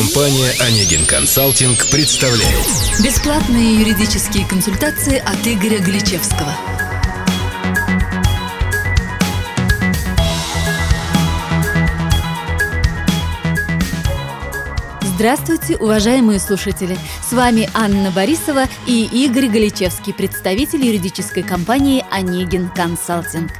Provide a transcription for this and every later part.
Компания «Онегин Консалтинг» представляет Бесплатные юридические консультации от Игоря Гличевского. Здравствуйте, уважаемые слушатели! С вами Анна Борисова и Игорь Галичевский, представитель юридической компании «Онегин Консалтинг».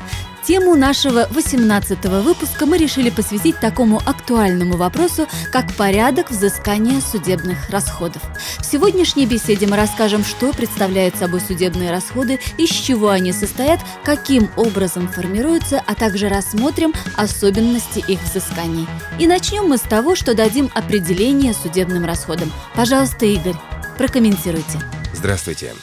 Тему нашего 18 выпуска мы решили посвятить такому актуальному вопросу, как порядок взыскания судебных расходов. В сегодняшней беседе мы расскажем, что представляют собой судебные расходы, из чего они состоят, каким образом формируются, а также рассмотрим особенности их взысканий. И начнем мы с того, что дадим определение судебным расходам. Пожалуйста, Игорь, прокомментируйте. Здравствуйте.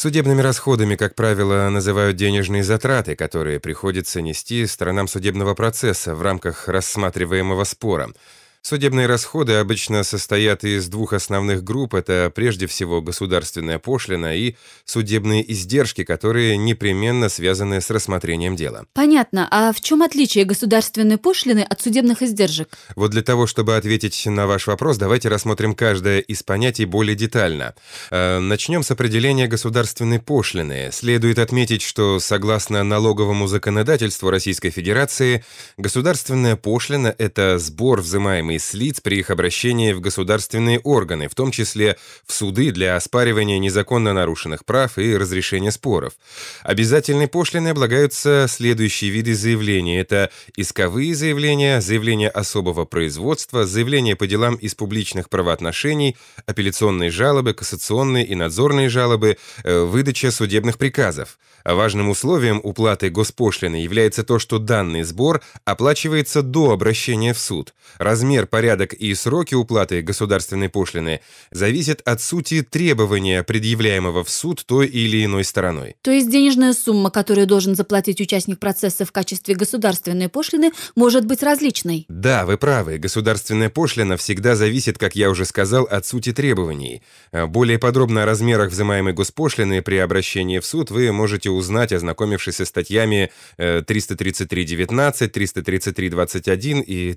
Судебными расходами, как правило, называют денежные затраты, которые приходится нести сторонам судебного процесса в рамках рассматриваемого спора – Судебные расходы обычно состоят из двух основных групп. Это прежде всего государственная пошлина и судебные издержки, которые непременно связаны с рассмотрением дела. Понятно. А в чем отличие государственной пошлины от судебных издержек? Вот для того, чтобы ответить на ваш вопрос, давайте рассмотрим каждое из понятий более детально. Э, начнем с определения государственной пошлины. Следует отметить, что согласно налоговому законодательству Российской Федерации, государственная пошлина – это сбор взимаемый взимаемый с лиц при их обращении в государственные органы, в том числе в суды для оспаривания незаконно нарушенных прав и разрешения споров. Обязательной пошлиной облагаются следующие виды заявлений. Это исковые заявления, заявления особого производства, заявления по делам из публичных правоотношений, апелляционные жалобы, кассационные и надзорные жалобы, э, выдача судебных приказов. Важным условием уплаты госпошлины является то, что данный сбор оплачивается до обращения в суд. Размер, порядок и сроки уплаты государственной пошлины зависят от сути требования, предъявляемого в суд той или иной стороной. То есть денежная сумма, которую должен заплатить участник процесса в качестве государственной пошлины, может быть различной? Да, вы правы. Государственная пошлина всегда зависит, как я уже сказал, от сути требований. Более подробно о размерах взимаемой госпошлины при обращении в суд вы можете узнать, ознакомившись со статьями 333.19, 333.21 и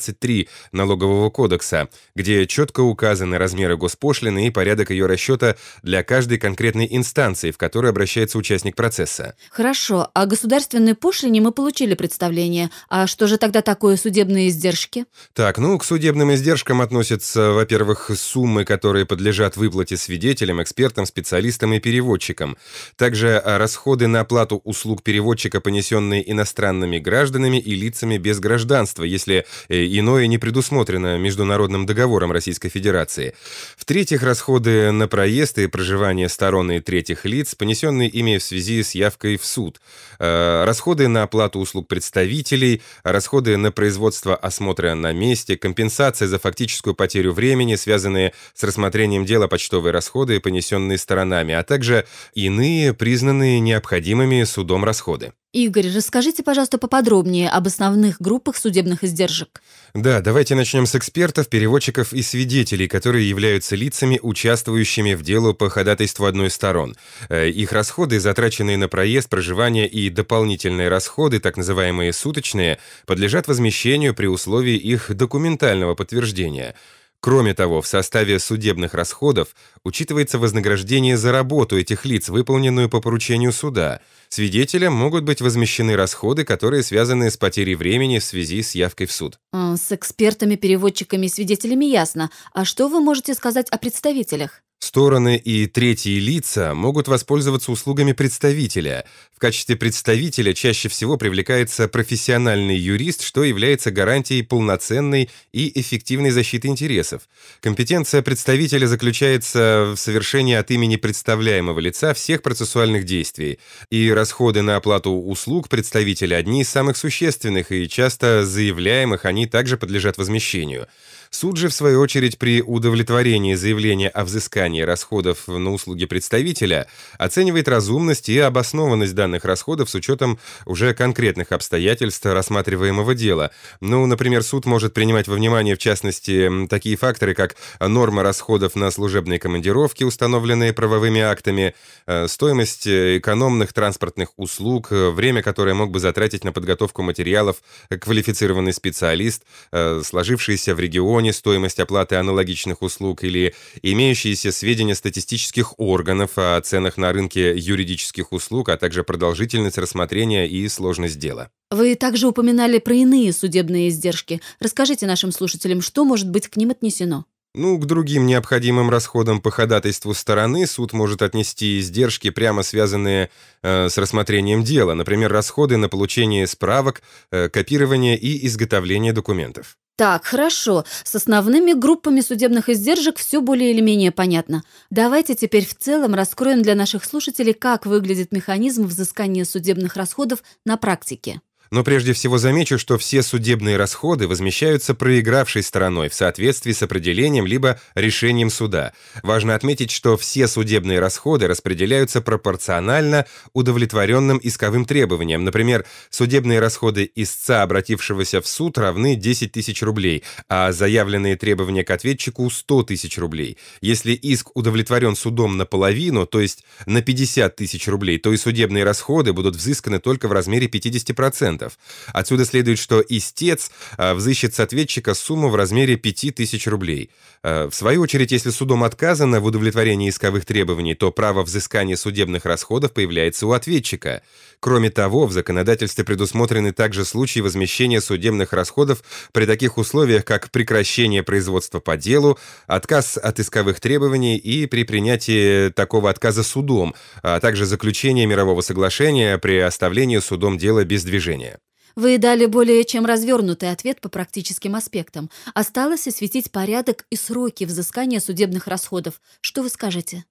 333.23 Налогового кодекса, где четко указаны размеры госпошлины и порядок ее расчета для каждой конкретной инстанции, в которой обращается участник процесса. Хорошо, о государственной пошлине мы получили представление. А что же тогда такое судебные издержки? Так, ну, к судебным издержкам относятся, во-первых, суммы, которые подлежат выплате свидетелям, экспертам, специалистам и переводчикам. Так также расходы на оплату услуг переводчика, понесенные иностранными гражданами и лицами без гражданства, если э, иное не предусмотрено международным договором Российской Федерации. В-третьих, расходы на проезд и проживание сторон и третьих лиц, понесенные ими в связи с явкой в суд. Э, расходы на оплату услуг представителей, расходы на производство осмотра на месте, компенсация за фактическую потерю времени, связанные с рассмотрением дела почтовые расходы, понесенные сторонами, а также иные признанные необходимыми судом расходы. Игорь, расскажите, пожалуйста, поподробнее об основных группах судебных издержек. Да, давайте начнем с экспертов, переводчиков и свидетелей, которые являются лицами, участвующими в делу по ходатайству одной из сторон. Э, их расходы, затраченные на проезд, проживание и дополнительные расходы, так называемые суточные, подлежат возмещению при условии их документального подтверждения – Кроме того, в составе судебных расходов учитывается вознаграждение за работу этих лиц, выполненную по поручению суда. Свидетелям могут быть возмещены расходы, которые связаны с потерей времени в связи с явкой в суд. А, с экспертами, переводчиками и свидетелями ясно. А что вы можете сказать о представителях? Стороны и третьи лица могут воспользоваться услугами представителя. В качестве представителя чаще всего привлекается профессиональный юрист, что является гарантией полноценной и эффективной защиты интересов. Компетенция представителя заключается в совершении от имени представляемого лица всех процессуальных действий, и расходы на оплату услуг представителя одни из самых существенных, и часто заявляемых они также подлежат возмещению. Суд же, в свою очередь, при удовлетворении заявления о взыскании расходов на услуги представителя, оценивает разумность и обоснованность данных расходов с учетом уже конкретных обстоятельств рассматриваемого дела. Ну, например, суд может принимать во внимание, в частности, такие факторы, как норма расходов на служебные командировки, установленные правовыми актами, э, стоимость экономных транспортных услуг, время, которое мог бы затратить на подготовку материалов квалифицированный специалист, э, сложившаяся в регионе стоимость оплаты аналогичных услуг или имеющиеся сведения статистических органов о ценах на рынке юридических услуг, а также продолжительность рассмотрения и сложность дела. Вы также упоминали про иные судебные издержки. Расскажите нашим слушателям, что может быть к ним отнесено. Ну, к другим необходимым расходам по ходатайству стороны суд может отнести издержки, прямо связанные э, с рассмотрением дела, например, расходы на получение справок, э, копирование и изготовление документов. Так, хорошо. С основными группами судебных издержек все более или менее понятно. Давайте теперь в целом раскроем для наших слушателей, как выглядит механизм взыскания судебных расходов на практике. Но прежде всего замечу, что все судебные расходы возмещаются проигравшей стороной в соответствии с определением либо решением суда. Важно отметить, что все судебные расходы распределяются пропорционально удовлетворенным исковым требованиям. Например, судебные расходы истца, обратившегося в суд, равны 10 тысяч рублей, а заявленные требования к ответчику – 100 тысяч рублей. Если иск удовлетворен судом наполовину, то есть на 50 тысяч рублей, то и судебные расходы будут взысканы только в размере 50%. Отсюда следует, что истец а, взыщет с ответчика сумму в размере 5000 рублей. А, в свою очередь, если судом отказано в удовлетворении исковых требований, то право взыскания судебных расходов появляется у ответчика. Кроме того, в законодательстве предусмотрены также случаи возмещения судебных расходов при таких условиях, как прекращение производства по делу, отказ от исковых требований и при принятии такого отказа судом, а также заключение мирового соглашения при оставлении судом дела без движения. Вы дали более чем развернутый ответ по практическим аспектам. Осталось осветить порядок и сроки взыскания судебных расходов. Что вы скажете?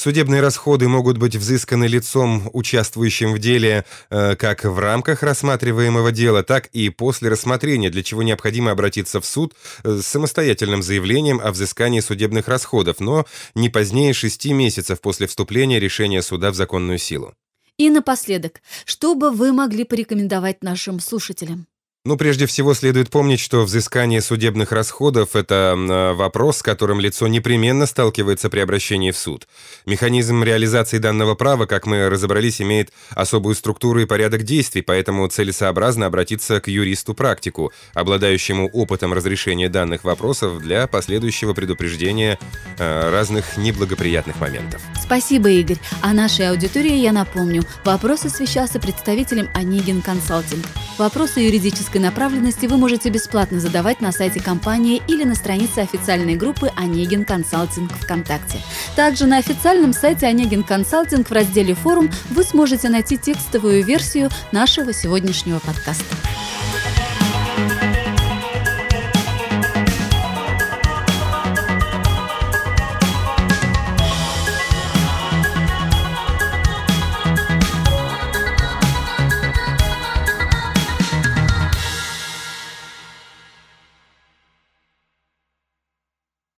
Судебные расходы могут быть взысканы лицом, участвующим в деле, э, как в рамках рассматриваемого дела, так и после рассмотрения, для чего необходимо обратиться в суд э, с самостоятельным заявлением о взыскании судебных расходов, но не позднее шести месяцев после вступления решения суда в законную силу. И напоследок, что бы вы могли порекомендовать нашим слушателям? Ну, прежде всего, следует помнить, что взыскание судебных расходов – это а, вопрос, с которым лицо непременно сталкивается при обращении в суд. Механизм реализации данного права, как мы разобрались, имеет особую структуру и порядок действий, поэтому целесообразно обратиться к юристу-практику, обладающему опытом разрешения данных вопросов для последующего предупреждения э, разных неблагоприятных моментов. Спасибо, Игорь. А нашей аудитории я напомню, вопрос освещался представителем Онегин Консалтинг. Вопросы юридической направленности вы можете бесплатно задавать на сайте компании или на странице официальной группы Онегин Консалтинг ВКонтакте. Также на официальном сайте Онегин Консалтинг в разделе «Форум» вы сможете найти текстовую версию нашего сегодняшнего подкаста.